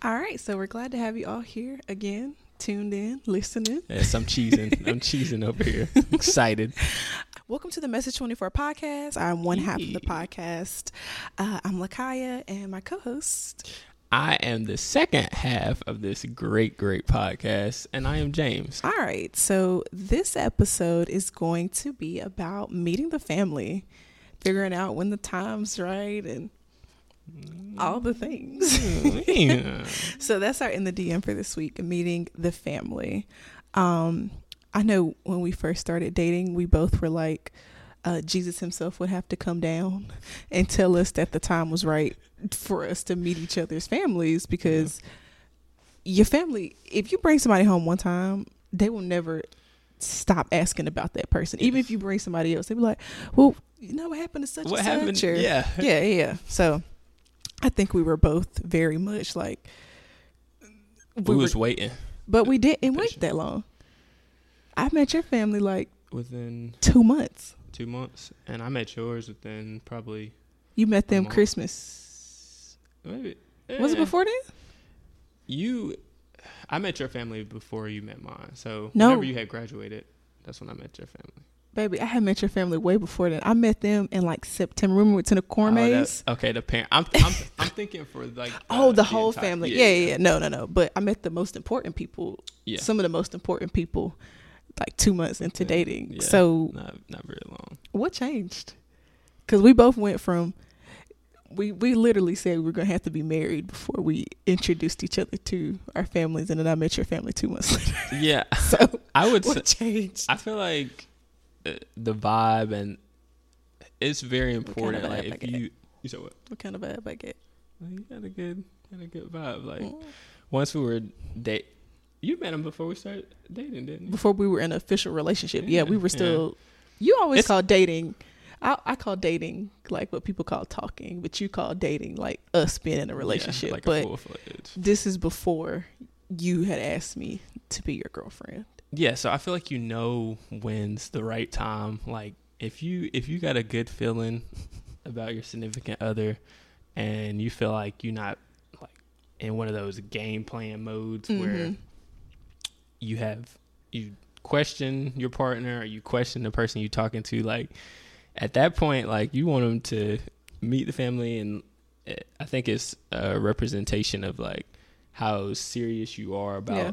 All right, so we're glad to have you all here again, tuned in, listening. Yes, I'm cheesing. I'm cheesing over here. Excited. Welcome to the Message 24 podcast. I'm one half of the podcast. Uh, I'm Lakhia, and my co host. I am the second half of this great, great podcast, and I am James. All right, so this episode is going to be about meeting the family, figuring out when the time's right, and all the things. Yeah. So that's our in the DM for this week, meeting the family. Um, I know when we first started dating, we both were like, uh, Jesus himself would have to come down and tell us that the time was right for us to meet each other's families because your family, if you bring somebody home one time, they will never stop asking about that person. Even if you bring somebody else, they'll be like, well, you know what happened to such what and happened? such? Or, Yeah. yeah, yeah. So I think we were both very much like We, were- was waiting but we didn't wait that long. I met your family like within two months. two months, and I met yours within probably You met them. Christmas. maybe. Was it before then? You, I met your family before you met mine. So No. whenever you had graduated, that's when I met your family. Baby, I had met your family way before then. I met them in like September. Remember we went to the corn Oh, okay, the parent. I'm, I'm, I'm thinking for like. Oh, uh, the whole entire- family. Yeah, yeah, yeah. No, no, no. But I met the most important people. Yeah. Some of the most important people like two months into Okay. dating. Yeah. So Not, not very long. what changed? Because we both went from we we literally said we were gonna have to be married before we introduced each other to our families, and then I met your family two months later. Yeah, So I would say. what changed? I feel like the vibe and it's very kind of important. vibe Like I if get? you, you said what? What kind of vibe I get? Well, you got a good, got a good vibe. Like Mm. once we were date, you met him before we started dating, didn't you? Before we were in an official relationship, yeah, Yeah, we were yeah. still. You always It's- call dating. I, I call dating like what people call talking, but you call dating like us being in a relationship. yeah, like but a this is before you had asked me to be your girlfriend. Yeah, so I feel like you know when's the right time. Like if you if you got a good feeling about your significant other, and you feel like you're not like in one of those game plan modes where Mhm. you have you question your partner or you question the person you're talking to like at that point like you want them to meet the family and eh, i think it's a representation of like how serious you are about Yeah.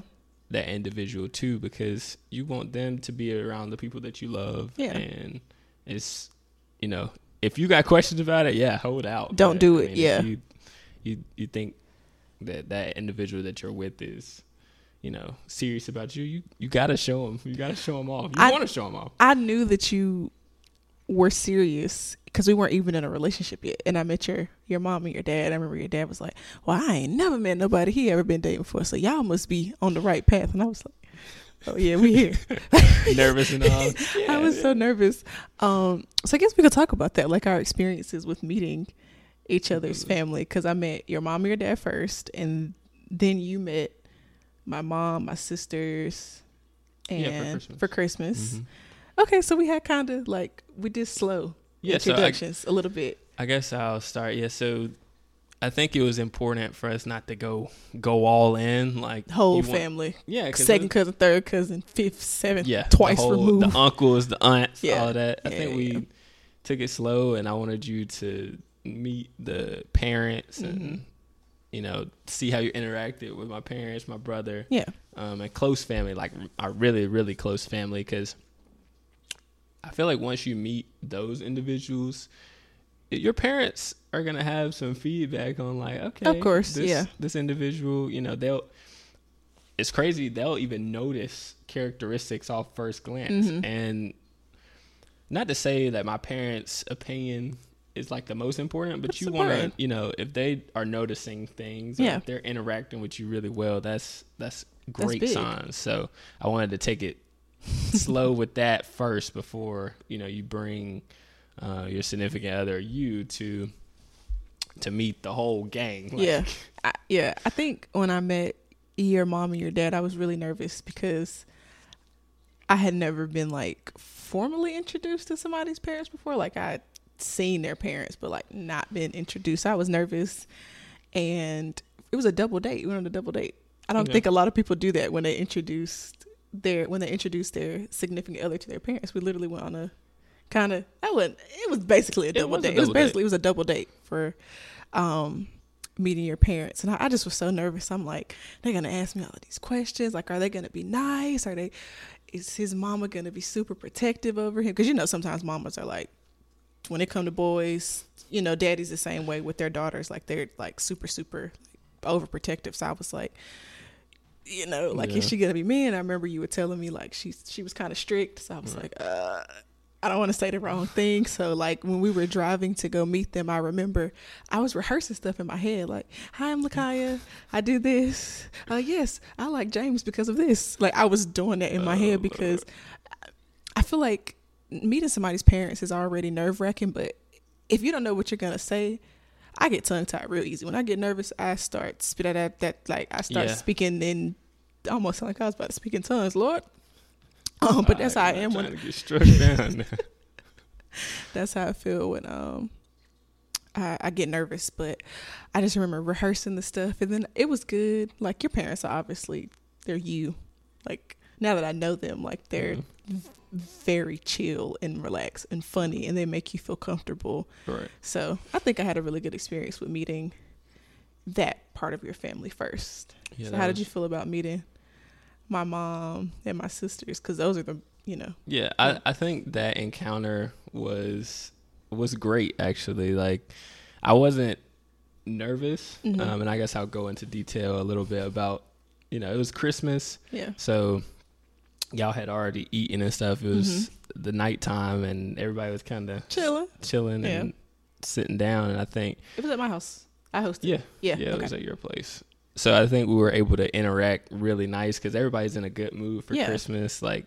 That individual too because you want them to be around the people that you love. Yeah. and it's you know if you got questions about it yeah hold out. Don't But, do I it, mean, yeah. you, you you think that that individual that you're with is you know serious about you you you gotta show them you gotta show them off. You want to show them off. I knew that you were serious because we weren't even in a relationship yet. And I met your your mom and your dad. I remember your dad was like, "Well, I ain't never met nobody he ever been dating before, so y'all must be on the right path." And I was like, "Oh yeah, we here." nervous and all I was so nervous. Um, so I guess we could talk about that, like our experiences with meeting each other's Mm-hmm. family. Because I met your mom and your dad first, and then you met my mom, my sisters, and Yeah, for Christmas. For Christmas. Mhm. Okay, so we had kind of like we did slow yeah so I, introductions a little bit. I guess i'll start yeah so i think it was important for us not to go go all in like Whole want- family, yeah second it- cousin, third cousin, fifth, seventh, yeah twice the whole, removed. the uncles the aunts Yeah. all that i Yeah, think we yeah. took it slow and i wanted you to meet the parents and Mhm. you know see how you interacted with my parents my brother yeah, um, and close family, like our really, really close family, because I feel like once you meet those individuals, your parents are gonna have some feedback on like, okay, Of course, this, yeah. this individual, you know, they'll. It's crazy. They'll even notice characteristics off first glance, Mhm. and not to say that my parents' opinion is like the most important, but That's you want to, you know, if they are noticing things, or Yeah. if they're interacting with you really well, that's that's great big. signs. So I wanted to take it slow with that first before you know you bring uh, your significant other, you to to meet the whole gang. Like, yeah, I, yeah. I think when I met your mom and your dad, I was really nervous because I had never been like formally introduced to somebody's parents before. Like I'd seen their parents, but like not been introduced. I was nervous, and it was a double date. We went on a double date. I don't Yeah. think a lot of people do that when they introduced their when they introduced their significant other to their parents. We literally went on a kind of I wouldn't. It was basically a double was a date. it was double date. basically it was a double date for um meeting your parents and I, I just was so nervous i'm like they're gonna ask me all of these questions like are they gonna be nice are they is his mama gonna be super protective over him because you know sometimes mamas are like when it come to boys you know daddy's the same way with their daughters like they're like super super like, overprotective so i was like you know like is she gonna be mean i remember you were telling me like she's she was kind of strict so i was Right. like uh I don't want to say the wrong thing. So, like, when we were driving to go meet them, I remember I was rehearsing stuff in my head. Like, hi, I'm Lakhia. I do this. Uh, yes, I like James because of this. Like, I was doing that in my Oh, head because I feel like meeting somebody's parents is already nerve wracking. But if you don't know what you're to say, I get tongue tied real easy. When I get nervous, I start spit that, that like, I start Yeah. speaking in almost like I was about to speak in tongues, Lord. Um, but that's how I am when to get struck down. that's how I feel when um I, I get nervous. But I just remember rehearsing the stuff, and then it was good. Like your parents are obviously they're you. Like now that I know them, like they're Mhm. very chill and relaxed and funny, and they make you feel comfortable. right. So I think I had a really good experience with meeting that part of your family first. Yeah, so how did you feel about meeting my mom and my sisters? Because those are the you know Yeah, I, I think that encounter was was great actually. Like I wasn't nervous, Mhm. um, and I guess I'll go into detail a little bit about you know it was Christmas, yeah so y'all had already eaten and stuff. It was Mm-hmm. the nighttime, and everybody was kind of chilling. chilling Yeah. and sitting down. And I think It was at my house. I hosted. yeah, Yeah. yeah, it was at your place. So I think we were able to interact really nice because everybody's in a good mood for Yeah. Christmas. Like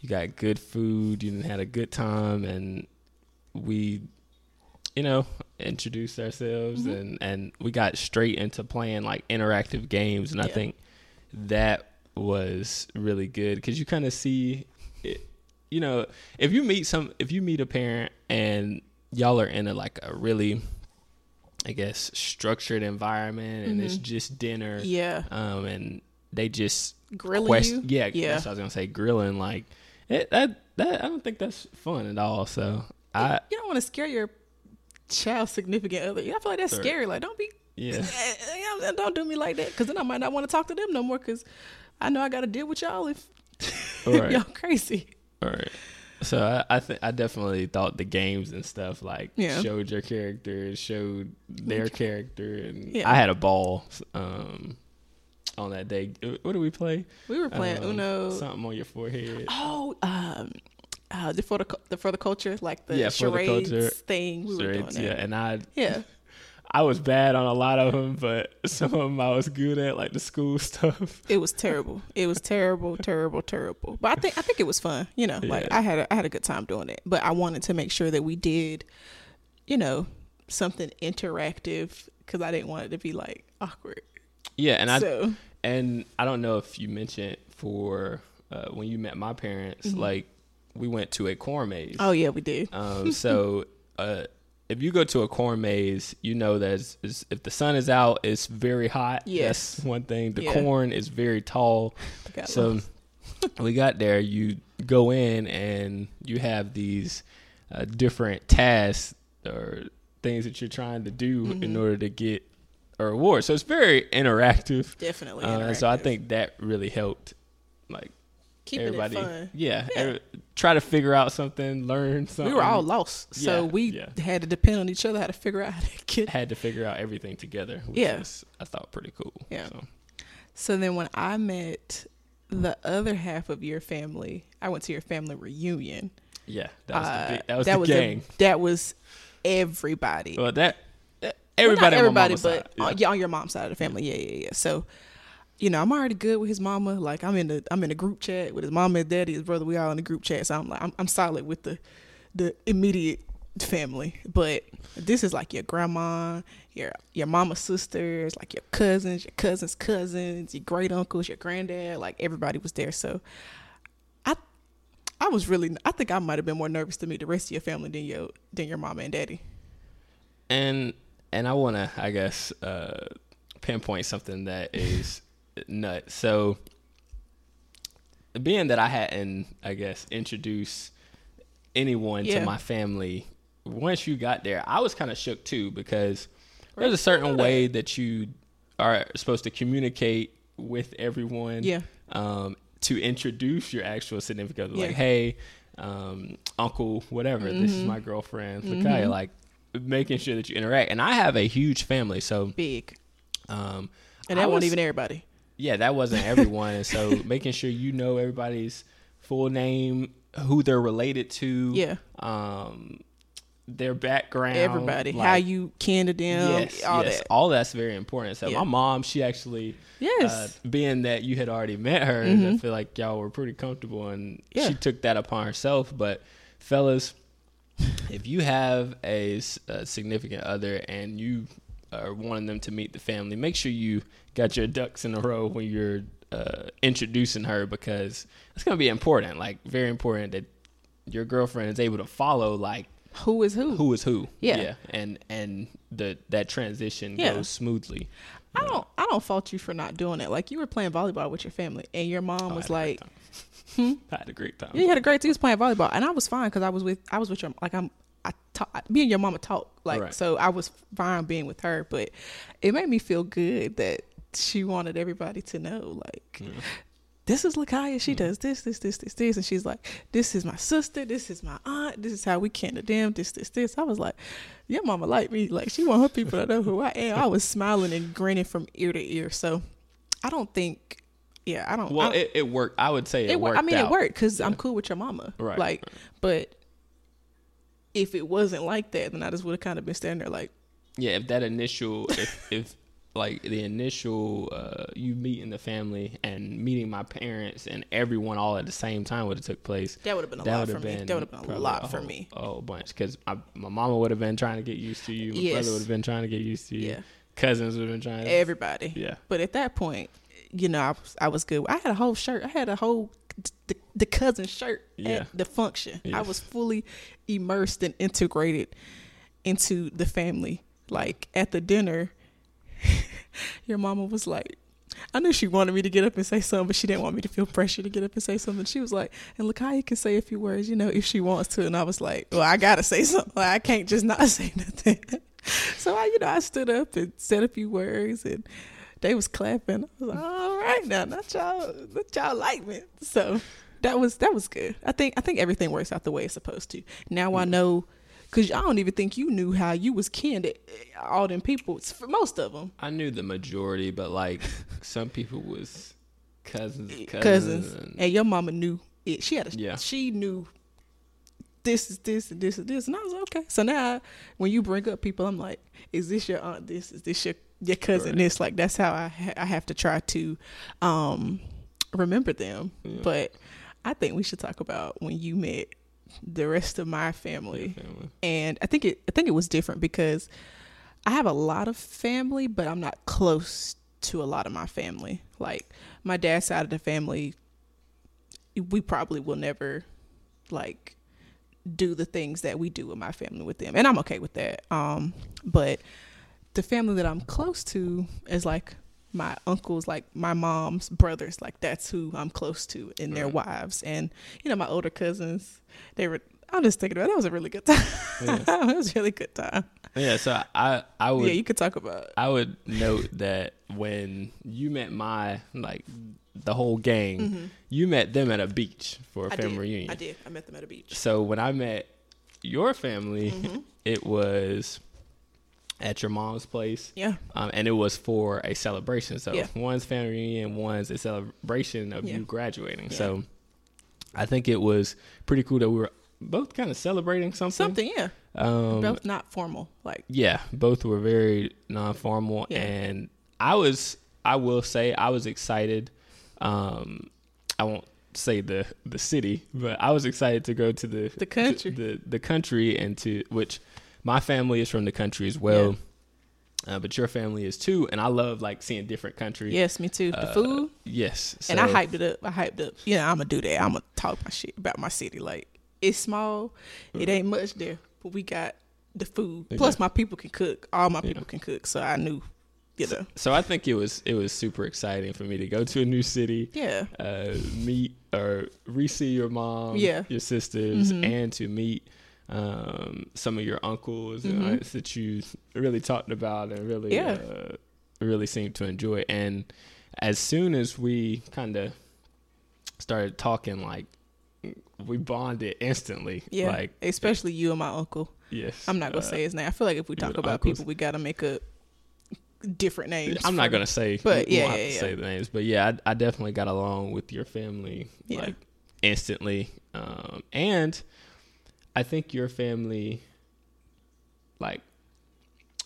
you got good food, you had a good time, and we, you know, introduced ourselves Mhm. and and we got straight into playing like interactive games, and I think that was really good because you kind of see it. You know, if you meet some, if you meet a parent and y'all are in a like a really I guess structured environment and it's Mhm. just dinner. Yeah. Um and they just Grilling question you. yeah, Yeah. that's what I was gonna say, grilling like it, that that I don't think that's fun at all. So I you don't want to scare your child significant other. I feel like that's scary. Like, don't be, yeah. yeah, don't do me like that. Because then I might not want to talk to them no more. Because I know I got to deal with y'all if, right. y'all crazy. All right. So I I, th- I definitely thought the games and stuff like Yeah. showed your characters, showed their character, and Yeah. I had a ball um, on that day. What do we play? We were playing Um, Uno. Something on your forehead. Oh, um, uh, the for the the for the culture, like the Yeah, for the charades thing. We were doing Charades, that. yeah, and I Yeah. I was bad on a lot of them, but some of them I was good at, like the school stuff. It was terrible. It was terrible, terrible, terrible. But I think I think it was fun. You know, like I had a, I had a good time doing it. But I wanted to make sure that we did, you know, something interactive because I didn't want it to be like awkward. Yeah, and I so and I don't know if you mentioned for uh, when you met my parents, Mhm. like we went to a corn maze. oh yeah, we did. Um, so uh, if you go to a corn maze, you know that it's, it's, if the sun is out, it's very hot. Yes. That's one thing. The Yeah. corn is very tall. So we got there. You go in and you have these uh, different tasks or things that you're trying to do in Mhm. order to get a reward. So it's very interactive. definitely. Uh, and so I think that really helped. Like keeping everybody, it fun. yeah, Yeah. every- try to figure out something, learn something. We were all lost, so Yeah, we yeah. had to depend on each other how to figure out how to get. had to figure out everything together. Which Yeah. was, I thought pretty cool. Yeah. So, So then, when I met the other half of your family, I went to your family reunion. yeah, that was Uh, the big, that was that the was gang. A, that was everybody. well, that, that Well, everybody, not on my everybody, mama's but side. uh, yeah, on your mom's side of the family. Yeah, yeah, yeah. So, you know, I'm already good with his mama. Like, I'm in the I'm in a group chat with his mama, his daddy, his brother. We all in the group chat. So I'm like, I'm, I'm solid with the the immediate family. But this is like your grandma, your your mama's sisters, like your cousins, your cousins' cousins, your great uncles, your granddad. Like everybody was there. So, I I was really I think I might have been more nervous to meet the rest of your family than your than your mama and daddy. and and I want to, I guess, uh, pinpoint something that is nuts. So, being that I hadn't, I guess, introduced anyone Yeah. to my family, once you got there, I was kind of shook too because there's a certain way that you are supposed to communicate with everyone. Yeah. Um, to introduce your actual significant other, like, hey, um, uncle, whatever, this is Mhm. my girlfriend. Lakhia, like making sure that you interact. And I have a huge family, so Big. um, And I that wasn't even everybody. Yeah, that wasn't everyone. and so making sure you know everybody's full name, who they're related to, Yeah. um, their background, Everybody. like- How you kin to them. yes, all yes, that. all that's very important. So Yeah. my mom, she actually, Yes. uh, being that you had already met her, and I feel like y'all were pretty comfortable, and Yeah. she took that upon herself. But fellas, if you have a significant other and you are wanting them to meet the family, make sure you got your ducks in a row when you're uh, introducing her because it's going to be important, like very important that your girlfriend is able to follow like who is who? who is who. Yeah. and and the that transition Yeah. goes smoothly. I don't I don't fault you for not doing it. Like you were playing volleyball with your family and your mom Oh, was like, hmm? I had a great time. Yeah, you had a great time. You was playing volleyball, and I was fine because I was with I was with your like I'm I talk, me and your mama talk like Right. so I was fine being with her, but it made me feel good that she wanted everybody to know like Yeah. this is Lakhia. She Mhm. does this, this, this, this, this, and she's like, this is my sister. This is my aunt. This is how we can to them. This, this, this. I was like, your mama like me. Like she want her people to know who I am. I was smiling and grinning from ear to ear. So I don't think, yeah, I don't. Well, I, it, it worked. I would say it, it worked. I mean, out. it worked because I'm cool with your mama. Right. Like, but if it wasn't like that, then I just would have kind of been standing there like, Yeah, if that initial, if if like the initial, uh, you meeting the family and meeting my parents and everyone all at the same time would have took place. that would have been a lot for me. That would have been a lot for me. A whole bunch because my my mama would have been trying to get used to you. My Yes. brother would have been trying to get used to you. Yeah, Cousins would have been trying. to... everybody. yeah. But at that point, you know, I was, I was good. I had a whole shirt. I had a whole the, the cousin shirt Yeah. at the function. I was fully immersed and integrated into the family. Like at the dinner, your mama was like, I knew she wanted me to get up and say something, but she didn't want me to feel pressure to get up and say something. She was like, and Lakhia can say a few words, you know, if she wants to. And I was like, well, I gotta say something. Like, I can't just not say nothing. so I, you know, I stood up and said a few words, and they was clapping. I was like, all right now, not y'all, not y'all like me. So that was that was good. I think I think everything works out the way it's supposed to. Now I mm-hmm. know. Cause I don't even think you knew how you was kin to eh, all them people. For most of them, I knew the majority, but like some people was cousins, eh, cousins, cousins, and- and your mama knew it. She had a, Yeah. she knew this is this and this is this, and I was like, okay. So now when you bring up people, I'm like, is this your aunt? This is this your your cousin? Right. This like that's how I ha- I have to try to um remember them. Yeah. But I think we should talk about when you met the rest of my family family. and I think it I think it was different because I have a lot of family, but I'm not close to a lot of my family. Like my dad's side of the family, we probably will never like do the things that we do with my family with them, and I'm okay with that. Um, but the family that I'm close to is like my uncles, like my mom's brothers, like that's who I'm close to, and their Right. wives, and you know my older cousins. They were. I'm just thinking about it. that was a really good time. Yeah. it was a really good time. Yeah, so I I would yeah, you could talk about. I would note that when you met my like the whole gang, Mhm. you met them at a beach for a I family did. reunion. I did. I met them at a beach. So when I met your family, Mhm. it was at your mom's place, Yeah. um, and it was for a celebration. So Yeah. one's family reunion, one's a celebration of Yeah. you graduating. Yeah. So I think it was pretty cool that we were both kind of celebrating something. Something. Yeah. Um, Both not formal. Like. yeah, both were very non-formal, and I was, I will say, I was excited. Um, I won't say the the city, but I was excited to go to the The country. the the country, and to which my family is from the country as well. Uh, but your family is too, and I love like seeing different countries. Yes, me too. The Uh, food. Yes, and I hyped it up. I hyped up. Yeah, I'm gonna do that. I'm gonna talk my shit about my city. Like it's small. It ain't much there, but we got the food. Plus, my people can cook. All my Yeah. people can cook. So I knew you know. So I think it was it was super exciting for me to go to a new city, Yeah. uh, meet or re-see your mom, Yeah. your sisters, Mhm. and to meet um, some of your uncles and Mhm. aunts that you really talked about and really Yeah. uh, really seemed to enjoy. And as soon as we kind of started talking, like we bonded instantly. Yeah. Like Especially you and my uncle. yes, I'm not gonna uh, say his name. I feel like if we talk about uncles. people, we gotta make up different names. I'm not gonna say, But yeah, yeah, to yeah. say the names, but yeah, I, I definitely got along with your family Yeah. like instantly, um, and I think your family, like,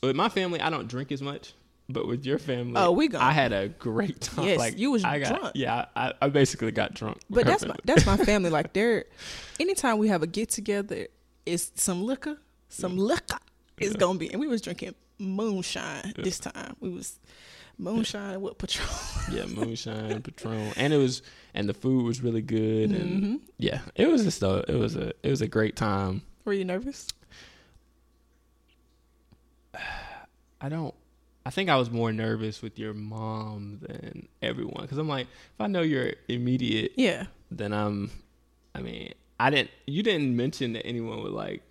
with my family, I don't drink as much, but with your family, Oh, we gonna- I had a great time. Yes, like you was I got, drunk. Yeah, I, I basically got drunk. But that's my family. that's my family. Like they're anytime we have a get together, it's some liquor, some liquor is Yeah. gonna be. And we was drinking moonshine Yeah. this time. We was moonshine with Patron. yeah, moonshine, Patron, and it was, and the food was really good, and hmm yeah, it was just a, it was a, it was a great time. Were you nervous? I don't. I think I was more nervous with your mom than everyone because I'm like, if I know you're immediate, Yeah. then I'm. I mean, I didn't. You didn't mention that anyone would like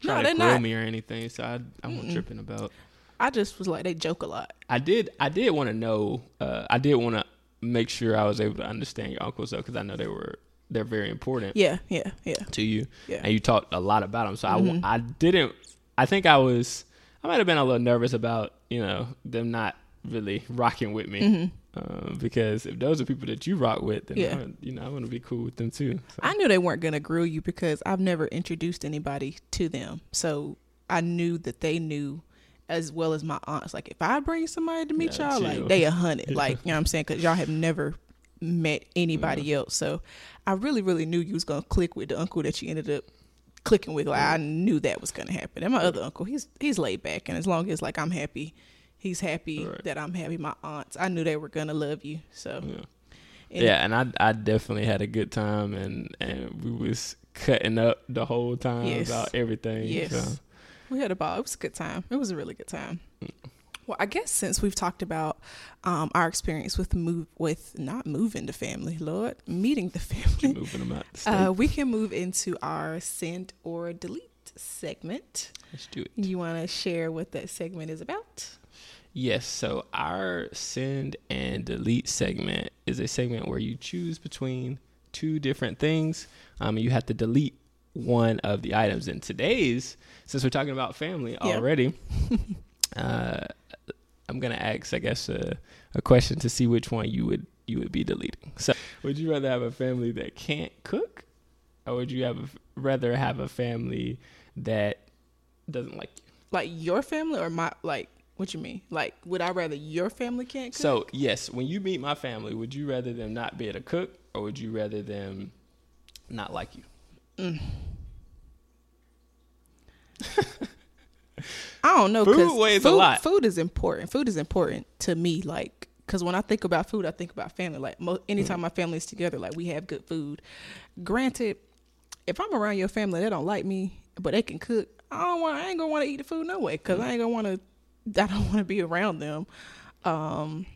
try No, to grill not. me or anything, so I I wasn't Mm-mm. tripping about. I just was like they joke a lot. I did. I did want to know. Uh, I did want to make sure I was able to understand your uncles though, because I know they were they're very important Yeah, yeah, yeah, to you, yeah. and you talked a lot about them. So I Mhm. I, I didn't. I think I was. I might have been a little nervous about you know them not really rocking with me. hmm Um, because if those are people that you rock with, then Yeah. I, you know I want to be cool with them too. So, I knew they weren't gonna grill you because I've never introduced anybody to them. So I knew that they knew as well as my aunts. Like if I bring somebody to meet Yeah, y'all, chill. like they a hundred. Yeah. Like you know what I'm saying? Because y'all have never met anybody else. So I really, really knew you was gonna click with the uncle that you ended up clicking with. Like I knew that was gonna happen. And my other uncle, he's he's laid back, and as long as like I'm happy. He's happy Right. that I'm happy. My aunts, I knew they were gonna love you. So yeah. and- yeah, and I I definitely had a good time, and and we was cutting up the whole time Yes. about everything. Yes. so. We had a ball. It was a good time. It was a really good time. Well, I guess since we've talked about um, our experience with move with not moving the family, Lord, meeting the family, moving them out. The uh, we can move into our send or delete segment. Let's do it. You want to share what that segment is about? Yes, so our send and delete segment is a segment where you choose between two different things. Um, you have to delete one of the items. In today's, since we're talking about family Yeah. already, uh, I'm gonna ask, I guess, a, a question to see which one you would you would be deleting. So, would you rather have a family that can't cook, or would you have a, rather have a family that doesn't like you? Like your family or my like? What you mean? Like, would I rather your family can't cook? So yes, when you meet my family, would you rather them not be able to cook, or would you rather them not like you? I don't know. Food weighs a food, lot. Food is important. Food is important to me. Like, because when I think about food, I think about family. Like, mo- anytime my family is together, like we have good food. Granted, if I'm around your family, they don't like me, but they can cook. I don't want. I ain't gonna want to eat the food no way, because I ain't gonna want to. I don't want to be around them. Um.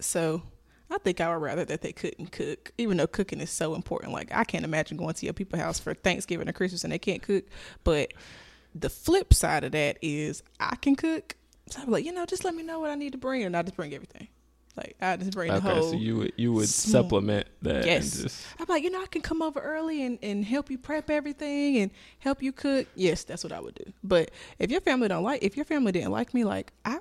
So. I think I would rather that they couldn't cook, even though cooking is so important. Like I can't imagine going to your people's house for Thanksgiving or Christmas and they can't cook. But the flip side of that is I can cook. So I'm like, you know, just let me know what I need to bring, and I just bring everything. Like I just bring the Okay, whole. so you would you would small- supplement that Yes. and just I'm like, you know, I can come over early and, and help you prep everything and help you cook. Yes, that's what I would do. But if your family don't like, if your family didn't like me, like I,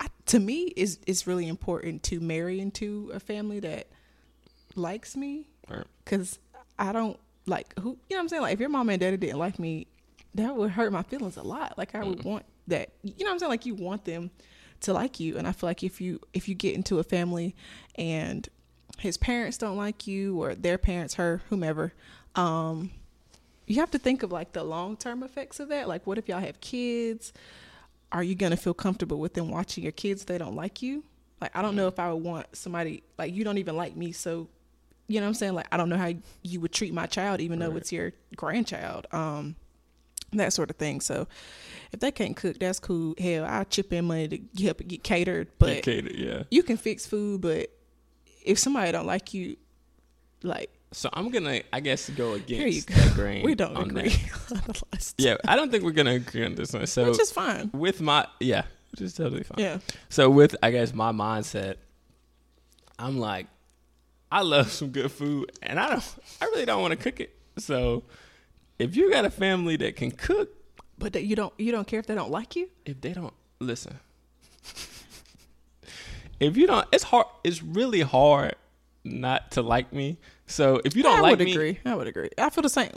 I to me is it's really important to marry into a family that likes me Right. because I don't like who you know what I'm saying. Like if your mom and daddy didn't like me, that would hurt my feelings a lot. Like I would want that. You know what I'm saying? Like you want them to like you, and I feel like if you if you get into a family and his parents don't like you or their parents, her, whomever, um, you have to think of like the long term effects of that. Like what if y'all have kids? Are you gonna feel comfortable with them watching your kids they don't like you? Like I don't know if I would want somebody like you don't even like me, so you know what I'm saying? Like I don't know how you would treat my child even though it's your grandchild. Um that sort of thing. So if they can't cook, that's cool. Hell, I'll chip in money to help it get catered. But Cater, yeah. you can fix food, but if somebody don't like you, like So I'm gonna, I guess, go against that grain. We don't on agree that. on the last. Yeah, I don't think we're gonna agree on this one. So which is fine. with my, yeah, which is totally fine. Yeah. So with, I guess, my mindset, I'm like, I love some good food, and I don't, I really don't want to cook it. So if you got a family that can cook, But that you don't you don't care if they don't like you. if they don't listen, if you don't, it's hard. It's really hard not to like me. So if you don't like I like would me, agree. I would agree. I feel the same.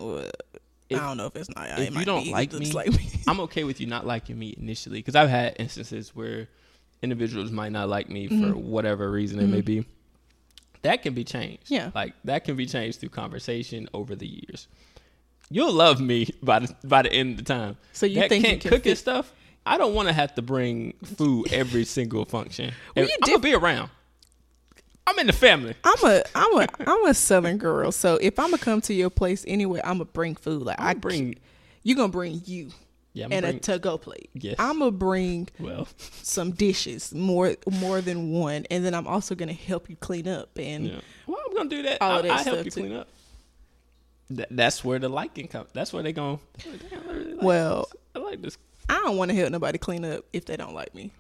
If- I don't know if it's not. if it you don't be like me, I'm okay with you not liking me initially because I've had instances where individuals might not like me for Mhm. whatever reason it may be. That can be changed. Yeah. like that can be changed through conversation over the years. You'll love me by the by the end of the time. so you that think can't you can cook fit- and stuff. I don't want to have to bring food every single function. Well, you I'm did- gonna be around. I'm in the family. I'm a I'm a I'm a southern girl. So if I'm gonna come to your place anyway, I'm gonna bring food. Like I bring. you gonna bring you Yeah, I'm and bring, a to go plate. Yes. I'm gonna bring well. some dishes, more more than one, and then I'm also gonna help you clean up. And Yeah. Well, I'm gonna do that. All I, that I help you too. clean up. That, that's where the liking comes. That's where they go. Damn, I really like Well-. I like this. I don't want to help nobody clean up if they don't like me.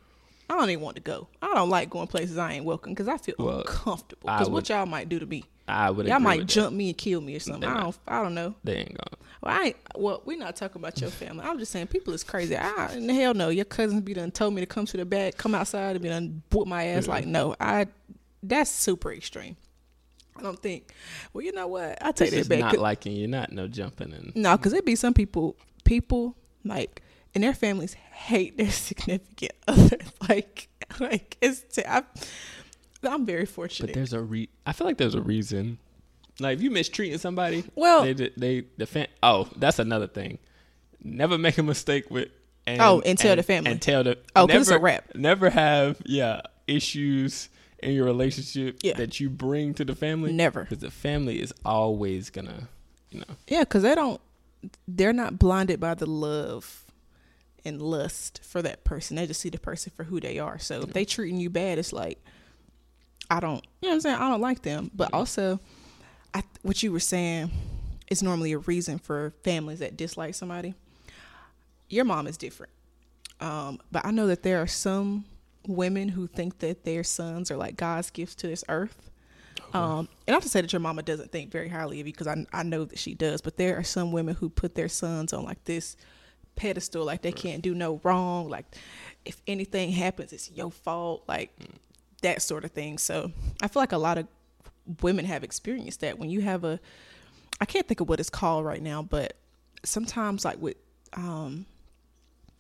I don't even want to go. I don't like going places I ain't welcome because I feel Well, uncomfortable. Because what y'all might do to me, I would. y'all might jump me and kill me or something. They I don't. I don't know. They ain't gonna. Well, I ain't, well, we're not talking about your family. I'm just saying people is crazy. I in the hell no. Your cousins be done told me to come to the back, come outside and be done whoop my ass. Yeah. Like no, I. That's super extreme. I don't think. Well, you know what? I take just that back. not liking you. Not no jumping and. No, because it be some people, people like, and their families hate their significant other. Like, like it's. T- I, I'm very fortunate. But there's a re. I feel like there's a reason. Like if you mistreating somebody, Well- they they. Oh, that's another thing. Never make a mistake with. And, Oh, and tell the family. And tell the. Oh, never, it's a wrap. Never have yeah issues in your relationship Yeah. that you bring to the family. Never. because the family is always gonna, you know. Yeah, because they don't. They're not blinded by the love and lust for that person. They just see the person for who they are. So if they treating you bad, it's like I don't. You know what I'm saying? I don't like them. But also, I what you were saying is normally a reason for families that dislike somebody. Your mom is different, um, but I know that there are some women who think that their sons are like God's gifts to this earth. Um, and not to say that your mama doesn't think very highly of you, because I I know that she does. But there are some women who put their sons on like this pedestal, like they can't do no wrong. Like if anything happens, it's your fault. Like that sort of thing. So I feel like a lot of women have experienced that when you have a I can't think of what it's called right now, but sometimes like with um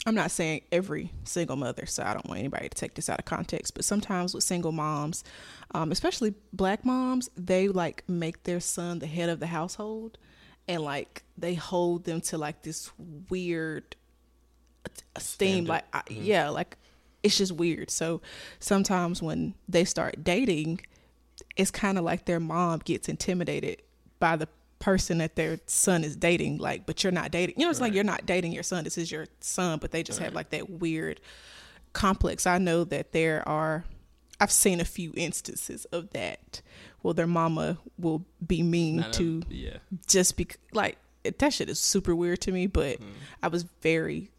I'm not saying every single mother, so I don't want anybody to take this out of context, but sometimes with single moms, um, especially black moms, they like make their son the head of the household and like they hold them to like this weird esteem. Standard. Like, I, mm-hmm. yeah, like it's just weird. So sometimes when they start dating, it's kind of like their mom gets intimidated by the person that their son is dating like but you're not dating you know it's like you're not dating your son this is your son but they just have like that weird complex i know that there are i've seen a few instances of that well their mama will be mean Not a- to yeah. just be like that shit is super weird to me but Mm. i was very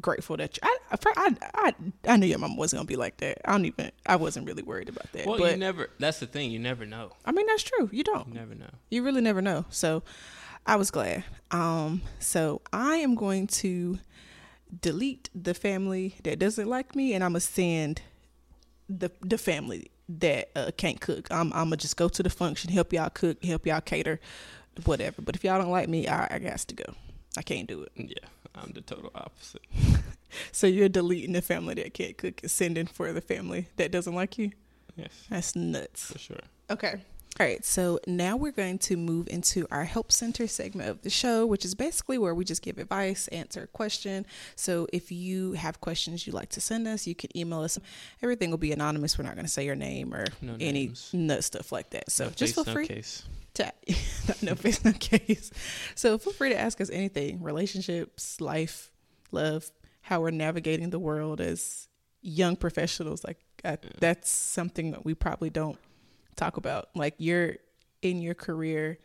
grateful that you, I, I i i knew your mama wasn't gonna be like that i don't even i wasn't really worried about that Well, but you never. That's the thing. You never know. i mean that's true you don't You never know. you really never know. So I was glad. Um, so I am going to delete the family that doesn't like me, and I'm gonna send the the family that uh, can't cook. I'm I'm gonna just go to the function, help y'all cook, help y'all cater, whatever. But if y'all don't like me, I, I got to go. I can't do it. Yeah, I'm the total opposite. So you're deleting the family that can't cook and sending for the family that doesn't like you. Yes, That's nuts. for sure. Okay. All right, so now we're going to move into our help center segment of the show, which is basically where we just give advice, answer a question. So if you have questions you'd like to send us, you can email us. Everything will be anonymous. We're not going to say your name or No any nut stuff like that. So No just face, feel no free. case. to no face no case. So feel free to ask us anything: relationships, life, love, how we're navigating the world as young professionals. Like I, that's something that we probably don't talk about. Like you're in your career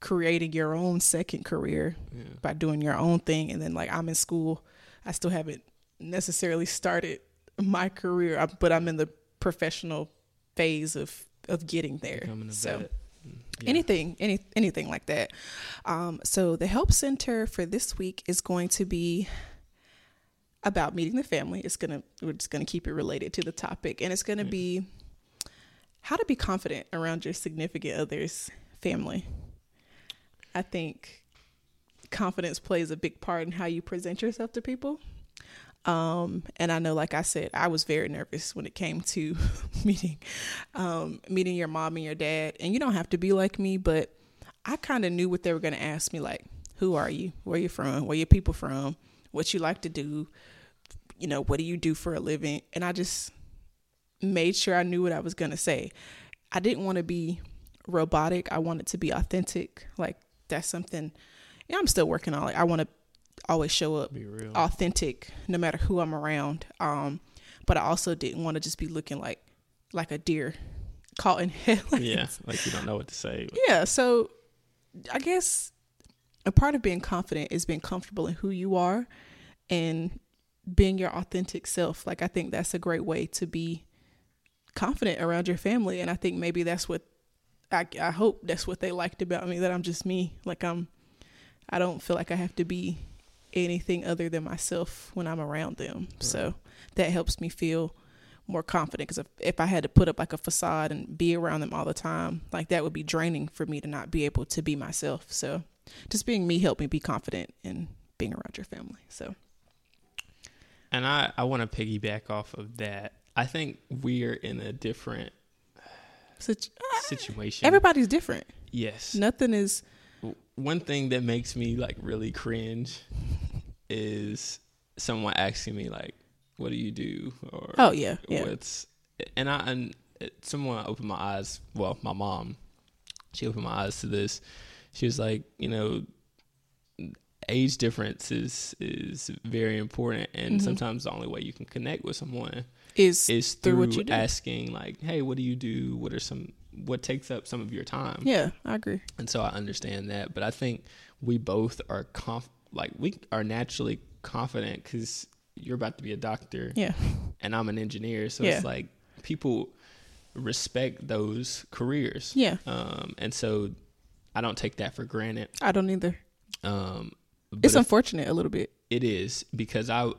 creating your own second career Yeah. by doing your own thing and then like I'm in school I still haven't necessarily started my career but I'm in the professional phase of of getting there so vet. Mm, yeah. anything any anything like that um, so the help center for this week is going to be about meeting the family it's gonna we're just gonna keep it related to the topic and it's gonna Yeah. be how to be confident around your significant other's family i think confidence plays a big part in how you present yourself to people um, and I know, like I said, I was very nervous when it came to meeting, um, meeting your mom and your dad. And you don't have to be like me, but I kind of knew what they were going to ask me, like, who are you? Where you from? Where your people from? What you like to do? You know, what do you do for a living? And I just made sure I knew what I was going to say. I didn't want to be robotic. I wanted to be authentic. Like that's something. Yeah, I'm still working on. Like I want to always show up Be real. authentic no matter who I'm around. Um, but I also didn't want to just be looking like like a deer caught in headlights. yeah, like you don't know what to say. Yeah. So I guess a part of being confident is being comfortable in who you are and being your authentic self. Like I think that's a great way to be confident around your family. And I think maybe that's what I, I hope that's what they liked about me, that I'm just me. Like I'm I don't feel like I have to be anything other than myself when I'm around them. So that helps me feel more confident because if, if I had to put up like a facade and be around them all the time, like that would be draining for me to not be able to be myself. So just being me helped me be confident in being around your family. So And I, I want to piggyback off of that. I think we're in a different so ah, situation. everybody's different. yes. Nothing is One thing that makes me like really cringe is someone asking me like, "What do you do?" or Oh yeah, yeah. what's and I and someone opened my eyes. Well, my mom, she opened my eyes to this. She was like, you know, age difference is is very important, and Mhm. sometimes the only way you can connect with someone Is is through through what you do. asking, like, hey, what do you do? What are some what takes up some of your time? yeah, I agree. and so I understand that. But I think we both are conf- like we are naturally confident because you're about to be a doctor Yeah, and I'm an engineer, so Yeah. it's like people respect those careers, yeah. um, and so I don't take that for granted. I don't either. Um, It's if- unfortunate a little bit. it is because I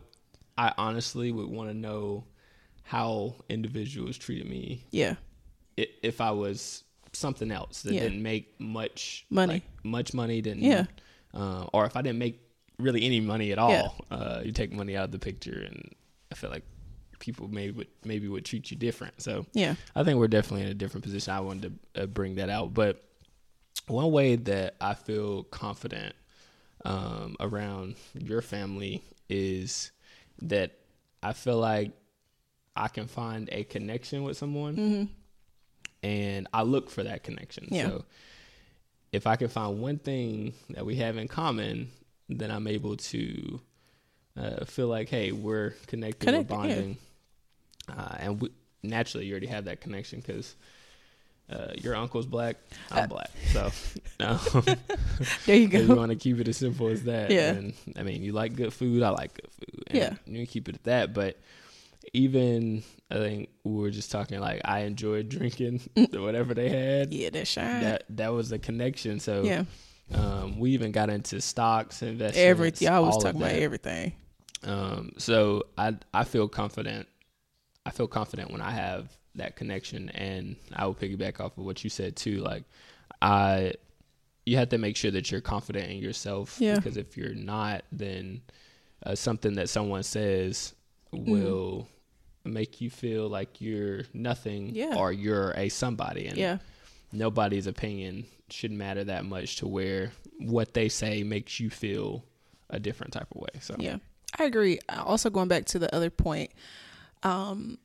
I honestly would want to know how individuals treated me Yeah, if I was something else that Yeah. didn't make much Money. like, much money didn't Yeah. uh, or if I didn't make really any money at all Yeah. uh, you take money out of the picture and I feel like people maybe would maybe would treat you different so yeah, I think we're definitely in a different position I wanted to uh, bring that out but one way that I feel confident um, around your family is that I feel like I can find a connection with someone hmm and I look for that connection. Yeah. So if I can find one thing that we have in common, then I'm able to uh, feel like, hey, we're connected, we're yeah. bonding, uh, and we, naturally you already have that connection because. Uh, your uncle's black, I'm Uh, black, so um, There you if you want to keep it as simple as that. Yeah. And I mean, you like good food. I like good food. And Yeah. You can keep it at that. But even I think we were just talking like I enjoyed drinking whatever they had. Yeah, that's shine. That that was a connection. So yeah, um, we even got into stocks, investments. everything. I was talking about everything. Um, so I I feel confident. I feel confident when I have that connection, and I will piggyback off of what you said too. Like I, you have to make sure that you're confident in yourself. Yeah. Because if you're not, then uh, something that someone says Mm-hmm. will make you feel like you're nothing, Yeah. or you're a somebody, and Yeah, nobody's opinion should matter that much to where what they say makes you feel a different type of way. So yeah, I agree. Uh, Also, going back to the other point, um,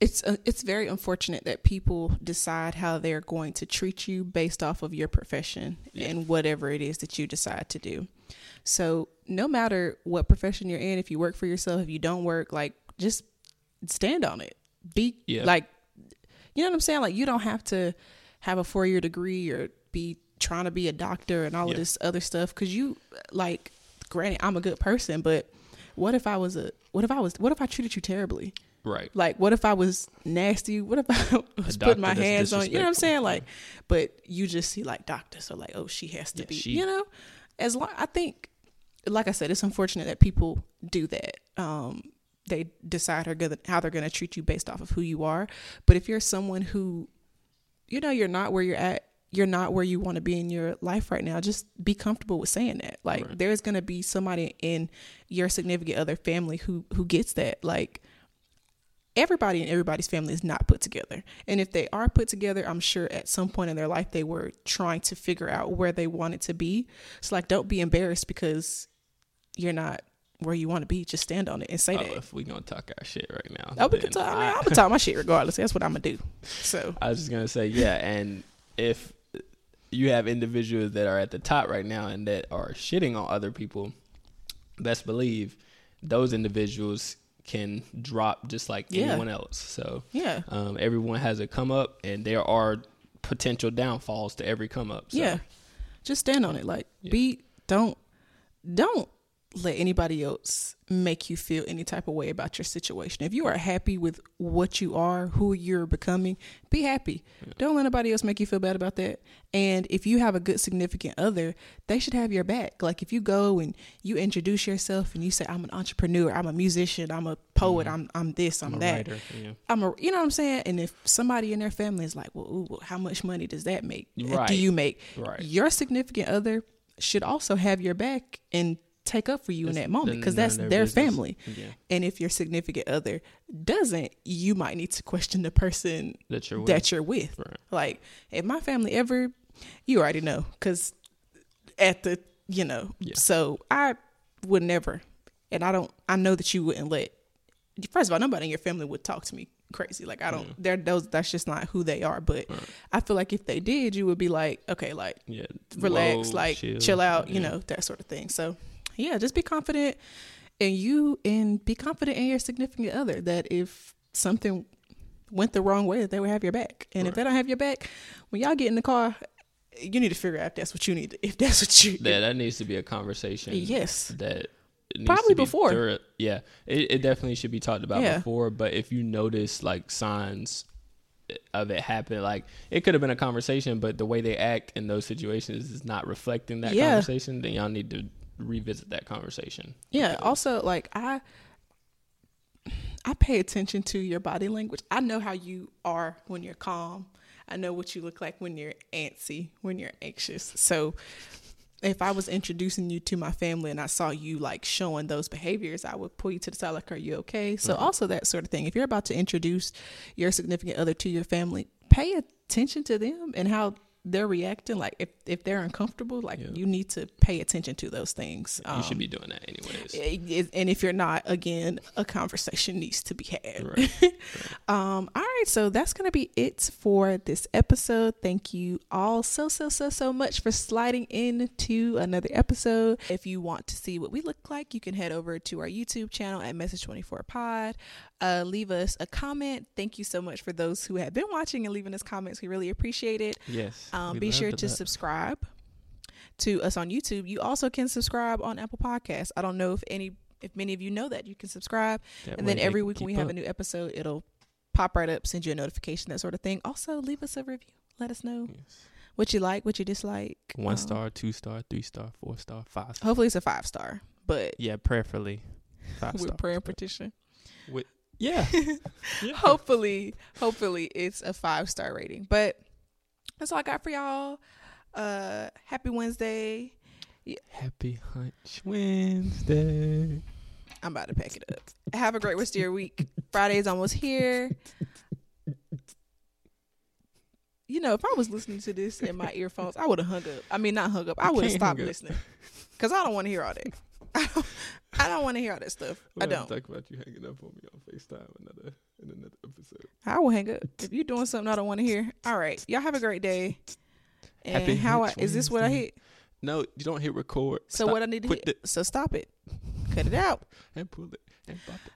it's uh, it's very unfortunate that people decide how they're going to treat you based off of your profession Yeah. and whatever it is that you decide to do. So no matter what profession you're in, if you work for yourself, if you don't work, like just stand on it. Be Yeah. like, you know what I'm saying? Like you don't have to have a four year degree or be trying to be a doctor and all of this other stuff because you like. Granted, I'm a good person, but what if I was a what if I was what if I treated you terribly? Right. Like, what if I was nasty? What if I was putting my hands on you? know what I'm saying? Like, but you just see like doctors, are like, oh, she has to Yeah, be. she- you know, as long I think, like I said, it's unfortunate that people do that. Um, they decide how they're going to treat you based off of who you are. But if you're someone who, you know, you're not where you're at. You're not where you want to be in your life right now. Just be comfortable with saying that. Like Right. there's gonna be somebody in your significant other family who who gets that. Like everybody in everybody's family is not put together. And if they are put together, I'm sure at some point in their life they were trying to figure out where they wanted to be. So like don't be embarrassed because you're not where you want to be. Just stand on it and say Oh, that. if we gonna talk our shit right now, Oh, we can talk. I I- I'm gonna talk my shit regardless. That's what I'm gonna do. So I was just gonna say, yeah, and if you have individuals that are at the top right now and that are shitting on other people, best believe those individuals can drop just like Yeah. anyone else. So yeah, um, everyone has a come up, and there are potential downfalls to every come up. So, yeah. Just stand on it. Like Yeah. be don't don't let anybody else make you feel any type of way about your situation. If you are happy with what you are, who you're becoming, be happy. Don't let anybody else make you feel bad about that. And if you have a good significant other, they should have your back. Like if you go and you introduce yourself and you say, I'm an entrepreneur, I'm a musician, I'm a poet, Mhm. I'm I'm this, I'm, I'm a that. writer. Yeah. I'm a, you know what I'm saying? And if somebody in their family is like, well, ooh, well, how much money does that make? Right. Do you make? Right. Your significant other should also have your back and take up for you in that moment because that's their their family. Yeah. And if your significant other doesn't, you might need to question the person That you're with. that you're with. Right. Like, if my family ever, you already know, because at the, you know, Yeah. so I would never, and I don't, I know that you wouldn't let, first of all, nobody in your family would talk to me crazy. Like, I don't, Yeah. they're, those, that's just not who they are. But Right. I feel like if they did, you would be like, okay, like, Yeah. relax, Whoa, like, chill, out, you know, that sort of thing. So, yeah, just be confident in you and be confident in your significant other that if something went the wrong way, that they would have your back. And if they don't have your back, when y'all get in the car, you need to figure out if that's what you need. If that's what you, That that needs to be a conversation. yes, that needs Probably to be before. thorough- yeah, it, it definitely should be talked about Yeah. before. But if you notice like signs of it happen, like it could have been a conversation, but the way they act in those situations is not reflecting that Yeah. conversation. Then y'all need to revisit that conversation. yeah. Also, like I, I pay attention to your body language. I know how you are when you're calm. I know what you look like when you're antsy, when you're anxious. So if I was introducing you to my family and I saw you like showing those behaviors, I would pull you to the side like, "Are you okay?" So Mhm. also that sort of thing. If you're about to introduce your significant other to your family, pay attention to them and how they're reacting. Like if if they're uncomfortable, like Yeah. you need to pay attention to those things. you should Um, be doing that anyways. it- it- and if you're not, again, a conversation needs to be had. Right. Um, all right, so that's gonna be it for this episode. Thank you all so so so so much for sliding into another episode. If you want to see what we look like, you can head over to our YouTube channel at Message Twenty Four Pod. Uh, leave us a comment. Thank you so much for those who have been watching and leaving us comments. We really appreciate it. Yes. Um, be sure to that. subscribe to us on YouTube. You also can subscribe on Apple Podcasts. I don't know if any, if many of you know that you can subscribe, That and then every week when we keep have a new episode, it'll pop right up, send you a notification, that sort of thing. Also, leave us a review. Let us know Yes. what you like, what you dislike. One Um, star, two star, three star, four star, five star. Hopefully, it's a five star, but Yeah, prayerfully five with star. prayer and petition. With yeah. yeah. hopefully, hopefully, it's a five star rating. But that's all I got for y'all. Uh, happy Wednesday. Happy Hunch Wednesday. I'm about to pack it up. Have a great rest of your week. Friday's almost here. You know, if I was listening to this in my earphones, I would have hung up. I mean, not hung up. I would have stopped listening because I don't want to hear all that. I don't, want to hear all that stuff. I We'll don't. talk about you hanging up on me on FaceTime another in another episode. I will hang up if you're doing something I don't want to hear. All right, y'all have a great day. And Happy how I, is this what I hit? No, you don't hit record. So Stop. what I need to hit? So stop it. Cut it out. and pull it and pop it.